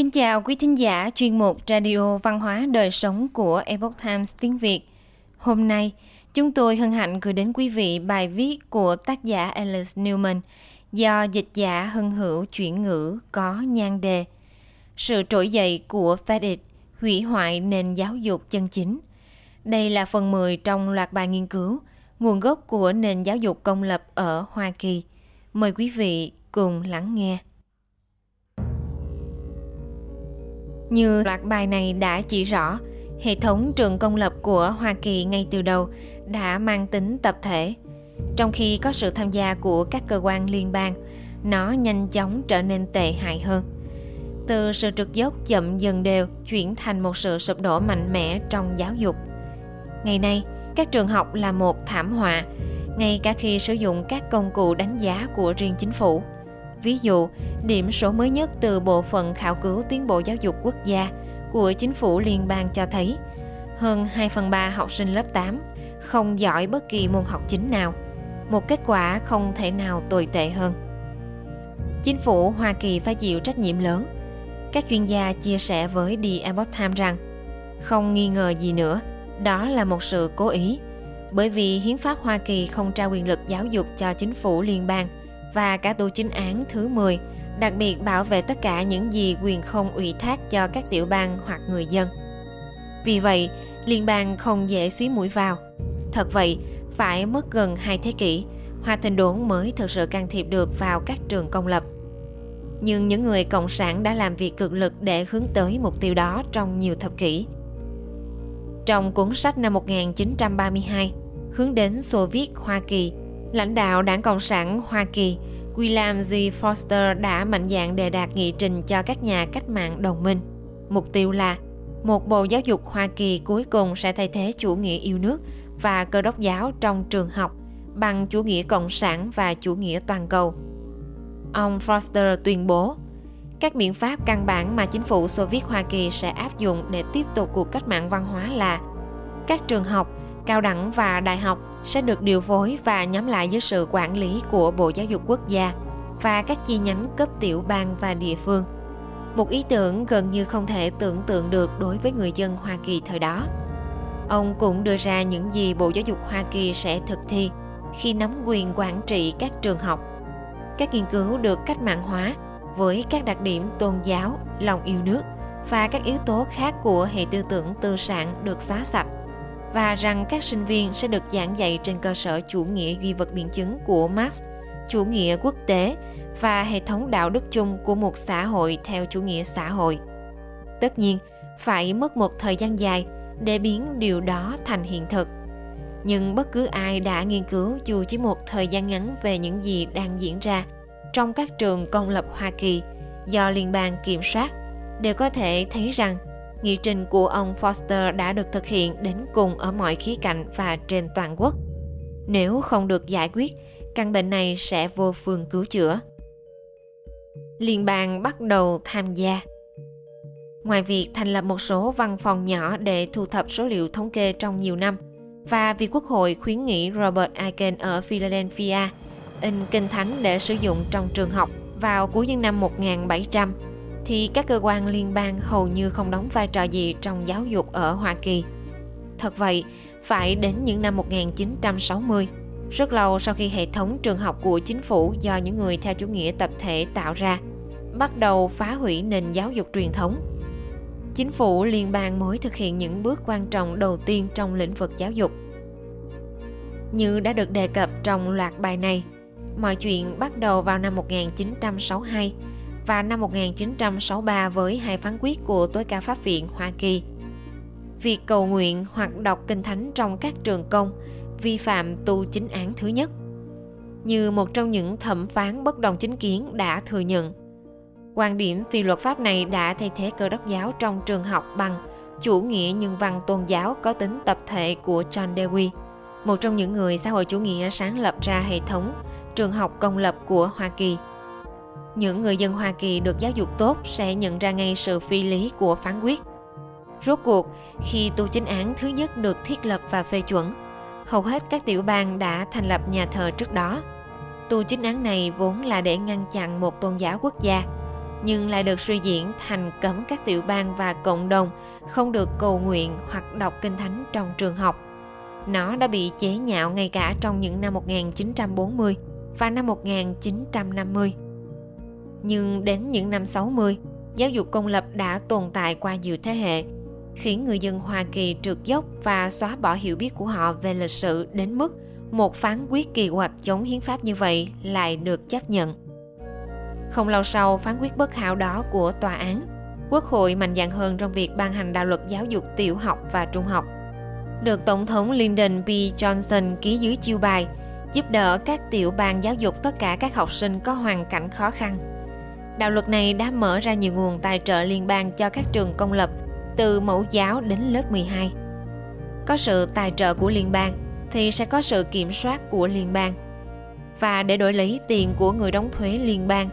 Kính chào quý thính giả chuyên mục Radio Văn hóa Đời Sống của Epoch Times tiếng Việt. Hôm nay, chúng tôi hân hạnh gửi đến quý vị bài viết của tác giả Alice Newman do dịch giả hân hữu chuyển ngữ có nhan đề Sự trỗi dậy của FedEx hủy hoại nền giáo dục chân chính. Đây là phần 10 trong loạt bài nghiên cứu nguồn gốc của nền giáo dục công lập ở Hoa Kỳ. Mời quý vị cùng lắng nghe. Như loạt bài này đã chỉ rõ, hệ thống trường công lập của Hoa Kỳ ngay từ đầu đã mang tính tập thể. Trong khi có sự tham gia của các cơ quan liên bang, nó nhanh chóng trở nên tệ hại hơn. Từ sự trượt dốc chậm dần đều chuyển thành một sự sụp đổ mạnh mẽ trong giáo dục. Ngày nay, các trường học là một thảm họa, ngay cả khi sử dụng các công cụ đánh giá của riêng chính phủ – Ví dụ, điểm số mới nhất từ Bộ phận Khảo cứu Tiến bộ Giáo dục Quốc gia của Chính phủ Liên bang cho thấy hơn 2 phần 3 học sinh lớp 8 không giỏi bất kỳ môn học chính nào, một kết quả không thể nào tồi tệ hơn. Chính phủ Hoa Kỳ phải chịu trách nhiệm lớn. Các chuyên gia chia sẻ với The Epoch Times rằng không nghi ngờ gì nữa, đó là một sự cố ý, bởi vì hiến pháp Hoa Kỳ không trao quyền lực giáo dục cho chính phủ liên bang – và cả tù chính án thứ 10, đặc biệt bảo vệ tất cả những gì quyền không ủy thác cho các tiểu bang hoặc người dân. Vì vậy, liên bang không dễ xí mũi vào. Thật vậy, phải mất gần hai thế kỷ, Hoa Thịnh Đốn mới thực sự can thiệp được vào các trường công lập. Nhưng những người cộng sản đã làm việc cực lực để hướng tới mục tiêu đó trong nhiều thập kỷ. Trong cuốn sách năm 1932, hướng đến Xô Viết Hoa Kỳ Lãnh đạo Đảng Cộng sản Hoa Kỳ William G. Foster đã mạnh dạn đề đạt nghị trình cho các nhà cách mạng đồng minh. Mục tiêu là một bộ giáo dục Hoa Kỳ cuối cùng sẽ thay thế chủ nghĩa yêu nước và cơ đốc giáo trong trường học bằng chủ nghĩa cộng sản và chủ nghĩa toàn cầu. Ông Foster tuyên bố, các biện pháp căn bản mà chính phủ Xô Viết Hoa Kỳ sẽ áp dụng để tiếp tục cuộc cách mạng văn hóa là các trường học, cao đẳng và đại học sẽ được điều phối và nhóm lại dưới sự quản lý của Bộ Giáo dục Quốc gia và các chi nhánh cấp tiểu bang và địa phương. Một ý tưởng gần như không thể tưởng tượng được đối với người dân Hoa Kỳ thời đó. Ông cũng đưa ra những gì Bộ Giáo dục Hoa Kỳ sẽ thực thi khi nắm quyền quản trị các trường học. Các nghiên cứu được cách mạng hóa với các đặc điểm tôn giáo, lòng yêu nước và các yếu tố khác của hệ tư tưởng tư sản được xóa sạch và rằng các sinh viên sẽ được giảng dạy trên cơ sở chủ nghĩa duy vật biện chứng của Marx, chủ nghĩa quốc tế và hệ thống đạo đức chung của một xã hội theo chủ nghĩa xã hội. Tất nhiên, phải mất một thời gian dài để biến điều đó thành hiện thực. Nhưng bất cứ ai đã nghiên cứu dù chỉ một thời gian ngắn về những gì đang diễn ra trong các trường công lập Hoa Kỳ do liên bang kiểm soát đều có thể thấy rằng nghị trình của ông Foster đã được thực hiện đến cùng ở mọi khía cạnh và trên toàn quốc. Nếu không được giải quyết, căn bệnh này sẽ vô phương cứu chữa. Liên bang bắt đầu tham gia. Ngoài việc thành lập một số văn phòng nhỏ để thu thập số liệu thống kê trong nhiều năm, và vì Quốc hội khuyến nghị Robert Aiken ở Philadelphia in kinh thánh để sử dụng trong trường học vào cuối những năm 1700 thì các cơ quan liên bang hầu như không đóng vai trò gì trong giáo dục ở Hoa Kỳ. Thật vậy, phải đến những năm 1960, rất lâu sau khi hệ thống trường học của chính phủ do những người theo chủ nghĩa tập thể tạo ra, bắt đầu phá hủy nền giáo dục truyền thống. Chính phủ liên bang mới thực hiện những bước quan trọng đầu tiên trong lĩnh vực giáo dục. Như đã được đề cập trong loạt bài này, mọi chuyện bắt đầu vào năm 1962 và năm 1963 với hai phán quyết của Tối cao Pháp viện Hoa Kỳ. Việc cầu nguyện hoặc đọc kinh thánh trong các trường công vi phạm tu chính án thứ nhất. Như một trong những thẩm phán bất đồng chính kiến đã thừa nhận, quan điểm phi luật pháp này đã thay thế cơ đốc giáo trong trường học bằng chủ nghĩa nhân văn tôn giáo có tính tập thể của John Dewey, một trong những người xã hội chủ nghĩa sáng lập ra hệ thống trường học công lập của Hoa Kỳ – những người dân Hoa Kỳ được giáo dục tốt sẽ nhận ra ngay sự phi lý của phán quyết. Rốt cuộc, khi tu chính án thứ nhất được thiết lập và phê chuẩn, hầu hết các tiểu bang đã thành lập nhà thờ trước đó. Tu chính án này vốn là để ngăn chặn một tôn giáo quốc gia, nhưng lại được suy diễn thành cấm các tiểu bang và cộng đồng không được cầu nguyện hoặc đọc kinh thánh trong trường học. Nó đã bị chế nhạo ngay cả trong những năm 1940 và năm 1950. Nhưng đến những năm 60, giáo dục công lập đã tồn tại qua nhiều thế hệ, khiến người dân Hoa Kỳ trượt dốc và xóa bỏ hiểu biết của họ về lịch sử đến mức một phán quyết kỳ quặc chống hiến pháp như vậy lại được chấp nhận. Không lâu sau phán quyết bất hảo đó của tòa án, Quốc hội mạnh dạn hơn trong việc ban hành đạo luật giáo dục tiểu học và trung học. Được Tổng thống Lyndon B. Johnson ký dưới chiêu bài giúp đỡ các tiểu bang giáo dục tất cả các học sinh có hoàn cảnh khó khăn. Đạo luật này đã mở ra nhiều nguồn tài trợ liên bang cho các trường công lập từ mẫu giáo đến lớp 12. Có sự tài trợ của liên bang thì sẽ có sự kiểm soát của liên bang. Và để đổi lấy tiền của người đóng thuế liên bang,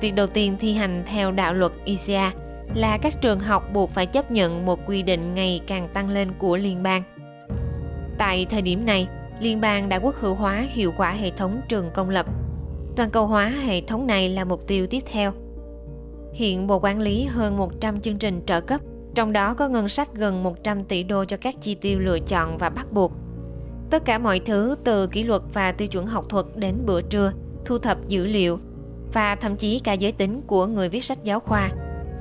việc đầu tiên thi hành theo đạo luật ICA là các trường học buộc phải chấp nhận một quy định ngày càng tăng lên của liên bang. Tại thời điểm này, liên bang đã quốc hữu hóa hiệu quả hệ thống trường công lập. Toàn cầu hóa hệ thống này là mục tiêu tiếp theo. Hiện Bộ quản lý hơn 100 chương trình trợ cấp, trong đó có ngân sách gần 100 tỷ đô cho các chi tiêu lựa chọn và bắt buộc. Tất cả mọi thứ từ kỷ luật và tiêu chuẩn học thuật đến bữa trưa, thu thập dữ liệu và thậm chí cả giới tính của người viết sách giáo khoa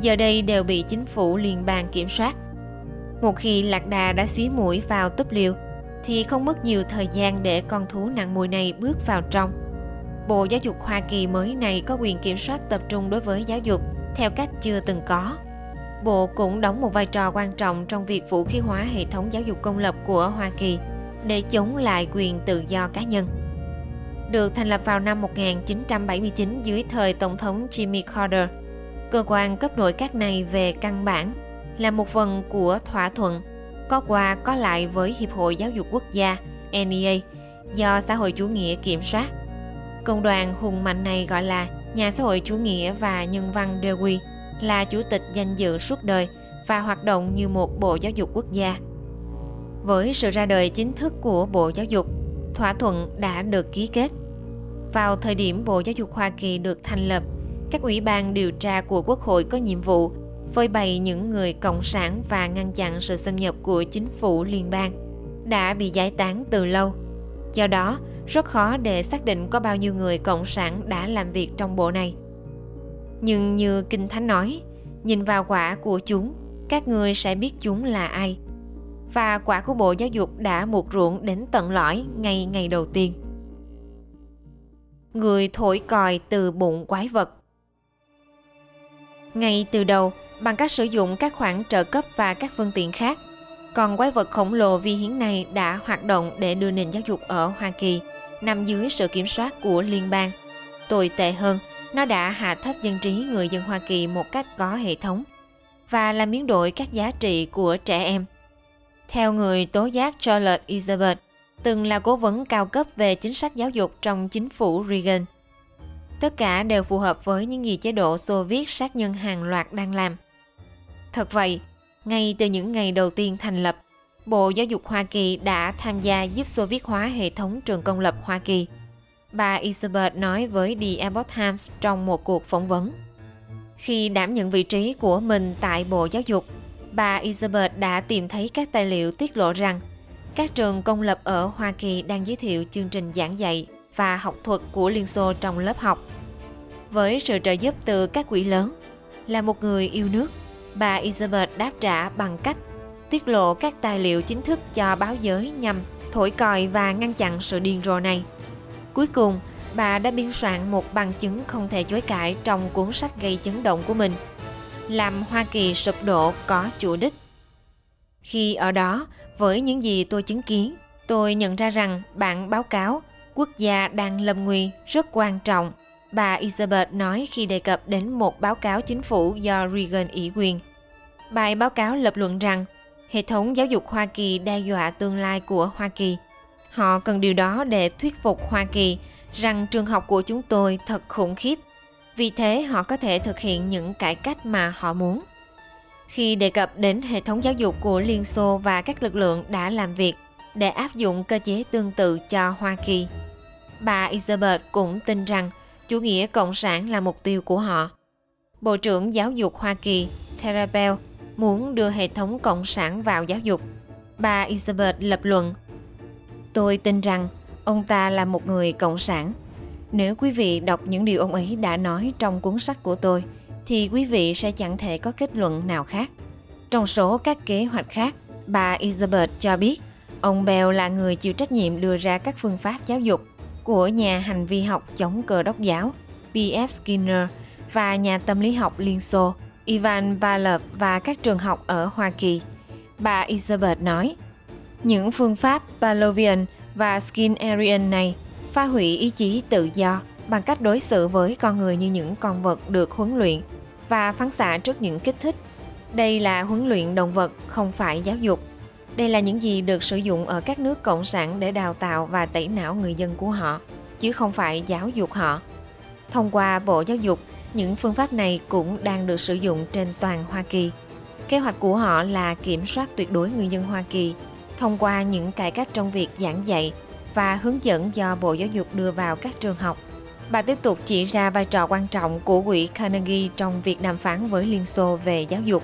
giờ đây đều bị chính phủ liên bang kiểm soát. Một khi lạc đà đã xí mũi vào túp liều, thì không mất nhiều thời gian để con thú nặng mùi này bước vào trong. Bộ Giáo dục Hoa Kỳ mới này có quyền kiểm soát tập trung đối với giáo dục theo cách chưa từng có. Bộ cũng đóng một vai trò quan trọng trong việc vũ khí hóa hệ thống giáo dục công lập của Hoa Kỳ để chống lại quyền tự do cá nhân. Được thành lập vào năm 1979 dưới thời Tổng thống Jimmy Carter, cơ quan cấp nội các này về căn bản là một phần của thỏa thuận có qua có lại với Hiệp hội Giáo dục Quốc gia NEA do xã hội chủ nghĩa kiểm soát. Công đoàn hùng mạnh này gọi là Nhà xã hội chủ nghĩa và nhân văn Dewey là chủ tịch danh dự suốt đời và hoạt động như một bộ giáo dục quốc gia. Với sự ra đời chính thức của Bộ Giáo dục, thỏa thuận đã được ký kết. Vào thời điểm Bộ Giáo dục Hoa Kỳ được thành lập, các ủy ban điều tra của Quốc hội có nhiệm vụ phơi bày những người cộng sản và ngăn chặn sự xâm nhập của chính phủ liên bang đã bị giải tán từ lâu. Do đó, rất khó để xác định có bao nhiêu người cộng sản đã làm việc trong bộ này. Nhưng như Kinh Thánh nói, nhìn vào quả của chúng, các người sẽ biết chúng là ai. Và quả của Bộ Giáo dục đã một ruộng đến tận lõi ngay ngày đầu tiên. Người thổi còi từ bụng quái vật ngay từ đầu bằng cách sử dụng các khoản trợ cấp và các phương tiện khác. Còn quái vật khổng lồ vi hiến này đã hoạt động để đưa nền giáo dục ở Hoa Kỳ nằm dưới sự kiểm soát của liên bang. Tồi tệ hơn, nó đã hạ thấp dân trí người dân Hoa Kỳ một cách có hệ thống và làm biến đổi các giá trị của trẻ em. Theo người tố giác Charlotte Elizabeth, từng là cố vấn cao cấp về chính sách giáo dục trong chính phủ Reagan, Tất cả đều phù hợp với những gì chế độ Xô Viết sát nhân hàng loạt đang làm. Thật vậy, ngay từ những ngày đầu tiên thành lập, Bộ Giáo dục Hoa Kỳ đã tham gia giúp Xô Viết hóa hệ thống trường công lập Hoa Kỳ. Bà Elizabeth nói với The Epoch Times trong một cuộc phỏng vấn. Khi đảm nhận vị trí của mình tại Bộ Giáo dục, bà Elizabeth đã tìm thấy các tài liệu tiết lộ rằng các trường công lập ở Hoa Kỳ đang giới thiệu chương trình giảng dạy và học thuật của Liên Xô trong lớp học. Với sự trợ giúp từ các quỹ lớn, là một người yêu nước, bà Elizabeth đáp trả bằng cách tiết lộ các tài liệu chính thức cho báo giới nhằm thổi còi và ngăn chặn sự điên rồ này. Cuối cùng, bà đã biên soạn một bằng chứng không thể chối cãi trong cuốn sách gây chấn động của mình, làm Hoa Kỳ sụp đổ có chủ đích. Khi ở đó, với những gì tôi chứng kiến, tôi nhận ra rằng bản báo cáo quốc gia đang lâm nguy rất quan trọng, bà Elizabeth nói khi đề cập đến một báo cáo chính phủ do Reagan ủy quyền. Bài báo cáo lập luận rằng hệ thống giáo dục Hoa Kỳ đe dọa tương lai của Hoa Kỳ. Họ cần điều đó để thuyết phục Hoa Kỳ rằng trường học của chúng tôi thật khủng khiếp. Vì thế họ có thể thực hiện những cải cách mà họ muốn. Khi đề cập đến hệ thống giáo dục của Liên Xô và các lực lượng đã làm việc để áp dụng cơ chế tương tự cho Hoa Kỳ, bà Elizabeth cũng tin rằng chủ nghĩa cộng sản là mục tiêu của họ. Bộ trưởng Giáo dục Hoa Kỳ Tara Bell muốn đưa hệ thống cộng sản vào giáo dục. Bà Elizabeth lập luận Tôi tin rằng ông ta là một người cộng sản. Nếu quý vị đọc những điều ông ấy đã nói trong cuốn sách của tôi, thì quý vị sẽ chẳng thể có kết luận nào khác. Trong số các kế hoạch khác, bà Elizabeth cho biết ông Bell là người chịu trách nhiệm đưa ra các phương pháp giáo dục của nhà hành vi học chống cờ đốc giáo B.F. Skinner và nhà tâm lý học Liên Xô Ivan Pavlov và các trường học ở Hoa Kỳ. Bà Elizabeth nói, những phương pháp Balovian và Skinnerian này phá hủy ý chí tự do bằng cách đối xử với con người như những con vật được huấn luyện và phán xạ trước những kích thích. Đây là huấn luyện động vật, không phải giáo dục. Đây là những gì được sử dụng ở các nước cộng sản để đào tạo và tẩy não người dân của họ, chứ không phải giáo dục họ. Thông qua Bộ Giáo dục, những phương pháp này cũng đang được sử dụng trên toàn Hoa Kỳ. Kế hoạch của họ là kiểm soát tuyệt đối người dân Hoa Kỳ thông qua những cải cách trong việc giảng dạy và hướng dẫn do Bộ Giáo dục đưa vào các trường học. Bà tiếp tục chỉ ra vai trò quan trọng của quỹ Carnegie trong việc đàm phán với Liên Xô về giáo dục.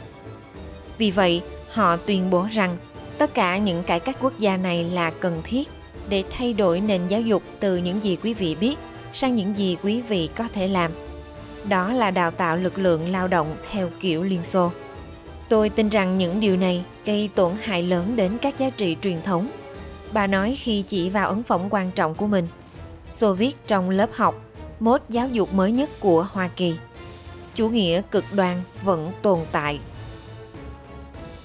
Vì vậy, họ tuyên bố rằng tất cả những cải cách quốc gia này là cần thiết để thay đổi nền giáo dục từ những gì quý vị biết sang những gì quý vị có thể làm. Đó là đào tạo lực lượng lao động theo kiểu Liên Xô. Tôi tin rằng những điều này gây tổn hại lớn đến các giá trị truyền thống. Bà nói khi chỉ vào ấn phẩm quan trọng của mình. Xô viết trong lớp học, mốt giáo dục mới nhất của Hoa Kỳ. Chủ nghĩa cực đoan vẫn tồn tại.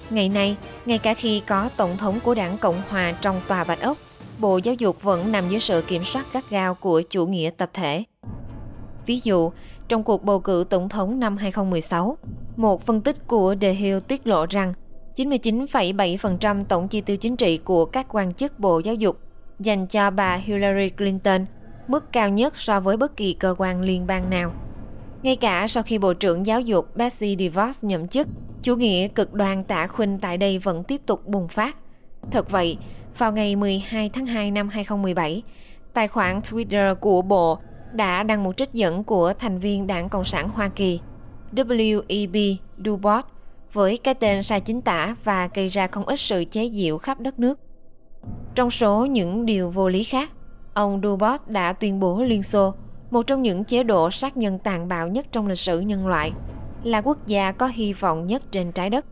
Ngày nay, ngay cả khi có tổng thống của đảng Cộng Hòa trong tòa Bạch Ốc, Bộ Giáo dục vẫn nằm dưới sự kiểm soát gắt gao của chủ nghĩa tập thể. Ví dụ, trong cuộc bầu cử tổng thống năm 2016, một phân tích của The Hill tiết lộ rằng 99,7% tổng chi tiêu chính trị của các quan chức Bộ Giáo dục dành cho bà Hillary Clinton, mức cao nhất so với bất kỳ cơ quan liên bang nào. Ngay cả sau khi Bộ trưởng Giáo dục Betsy DeVos nhậm chức, chủ nghĩa cực đoan tả khuynh tại đây vẫn tiếp tục bùng phát. Thật vậy, vào ngày 12 tháng 2 năm 2017, tài khoản Twitter của Bộ đã đăng một trích dẫn của thành viên Đảng Cộng sản Hoa Kỳ W.E.B. Du Bois với cái tên sai chính tả và gây ra không ít sự chế giễu khắp đất nước. Trong số những điều vô lý khác, ông Du Bois đã tuyên bố Liên Xô, một trong những chế độ sát nhân tàn bạo nhất trong lịch sử nhân loại, là quốc gia có hy vọng nhất trên trái đất.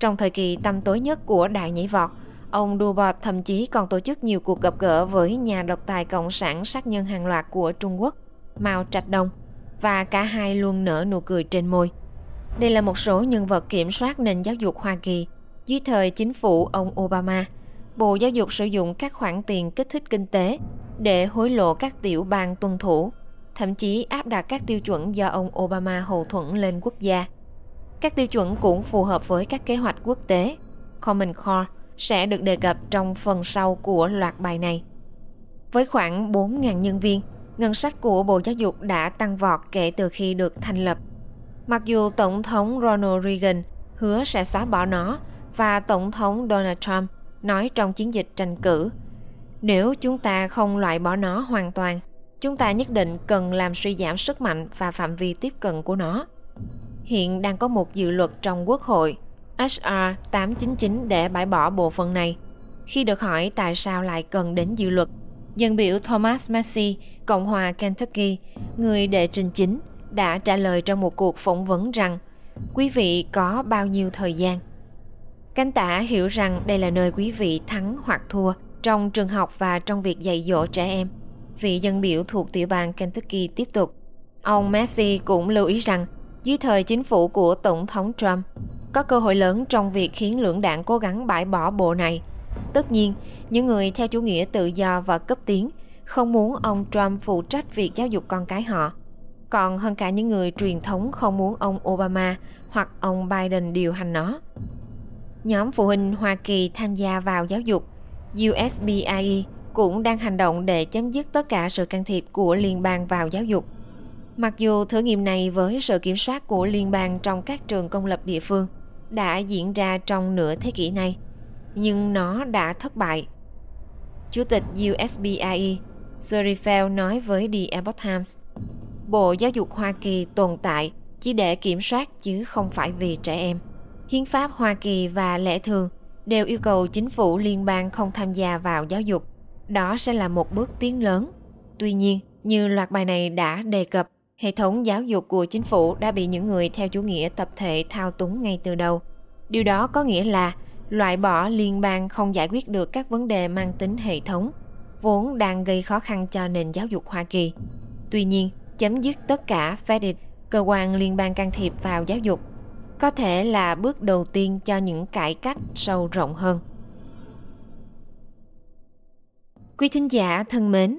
Trong thời kỳ tăm tối nhất của đại nhảy vọt, ông Du thậm chí còn tổ chức nhiều cuộc gặp gỡ với nhà độc tài cộng sản sát nhân hàng loạt của Trung Quốc, Mao Trạch Đông, và cả hai luôn nở nụ cười trên môi. Đây là một số nhân vật kiểm soát nền giáo dục Hoa Kỳ dưới thời chính phủ ông Obama. Bộ Giáo dục sử dụng các khoản tiền kích thích kinh tế để hối lộ các tiểu bang tuân thủ, thậm chí áp đặt các tiêu chuẩn do ông Obama hậu thuẫn lên quốc gia. Các tiêu chuẩn cũng phù hợp với các kế hoạch quốc tế. Common Core sẽ được đề cập trong phần sau của loạt bài này. Với khoảng 4.000 nhân viên, ngân sách của Bộ Giáo dục đã tăng vọt kể từ khi được thành lập. Mặc dù Tổng thống Ronald Reagan hứa sẽ xóa bỏ nó và Tổng thống Donald Trump nói trong chiến dịch tranh cử, nếu chúng ta không loại bỏ nó hoàn toàn, chúng ta nhất định cần làm suy giảm sức mạnh và phạm vi tiếp cận của nó. Hiện đang có một dự luật trong Quốc hội HR 899 để bãi bỏ bộ phận này. Khi được hỏi tại sao lại cần đến dự luật, dân biểu Thomas Massey, Cộng hòa Kentucky, người đệ trình chính, đã trả lời trong một cuộc phỏng vấn rằng quý vị có bao nhiêu thời gian. Cánh tả hiểu rằng đây là nơi quý vị thắng hoặc thua trong trường học và trong việc dạy dỗ trẻ em. Vị dân biểu thuộc tiểu bang Kentucky tiếp tục. Ông Massey cũng lưu ý rằng dưới thời chính phủ của Tổng thống Trump, có cơ hội lớn trong việc khiến lưỡng đảng cố gắng bãi bỏ bộ này. Tất nhiên, những người theo chủ nghĩa tự do và cấp tiến không muốn ông Trump phụ trách việc giáo dục con cái họ. Còn hơn cả những người truyền thống không muốn ông Obama hoặc ông Biden điều hành nó. Nhóm phụ huynh Hoa Kỳ tham gia vào giáo dục, USBIE cũng đang hành động để chấm dứt tất cả sự can thiệp của liên bang vào giáo dục. Mặc dù thử nghiệm này với sự kiểm soát của liên bang trong các trường công lập địa phương đã diễn ra trong nửa thế kỷ này, nhưng nó đã thất bại. Chủ tịch USBIE Surifel nói với The Epoch Times, Bộ Giáo dục Hoa Kỳ tồn tại chỉ để kiểm soát chứ không phải vì trẻ em. Hiến pháp Hoa Kỳ và lẽ thường đều yêu cầu chính phủ liên bang không tham gia vào giáo dục. Đó sẽ là một bước tiến lớn. Tuy nhiên, như loạt bài này đã đề cập, hệ thống giáo dục của chính phủ đã bị những người theo chủ nghĩa tập thể thao túng ngay từ đầu. Điều đó có nghĩa là loại bỏ liên bang không giải quyết được các vấn đề mang tính hệ thống, vốn đang gây khó khăn cho nền giáo dục Hoa Kỳ. Tuy nhiên, chấm dứt tất cả FEDIT, cơ quan liên bang can thiệp vào giáo dục, có thể là bước đầu tiên cho những cải cách sâu rộng hơn. Quý thính giả thân mến,